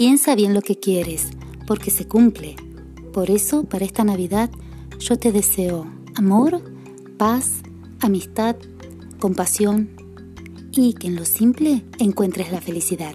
Piensa bien lo que quieres, porque se cumple. Por eso, para esta Navidad, yo te deseo amor, paz, amistad, compasión y que en lo simple encuentres la felicidad.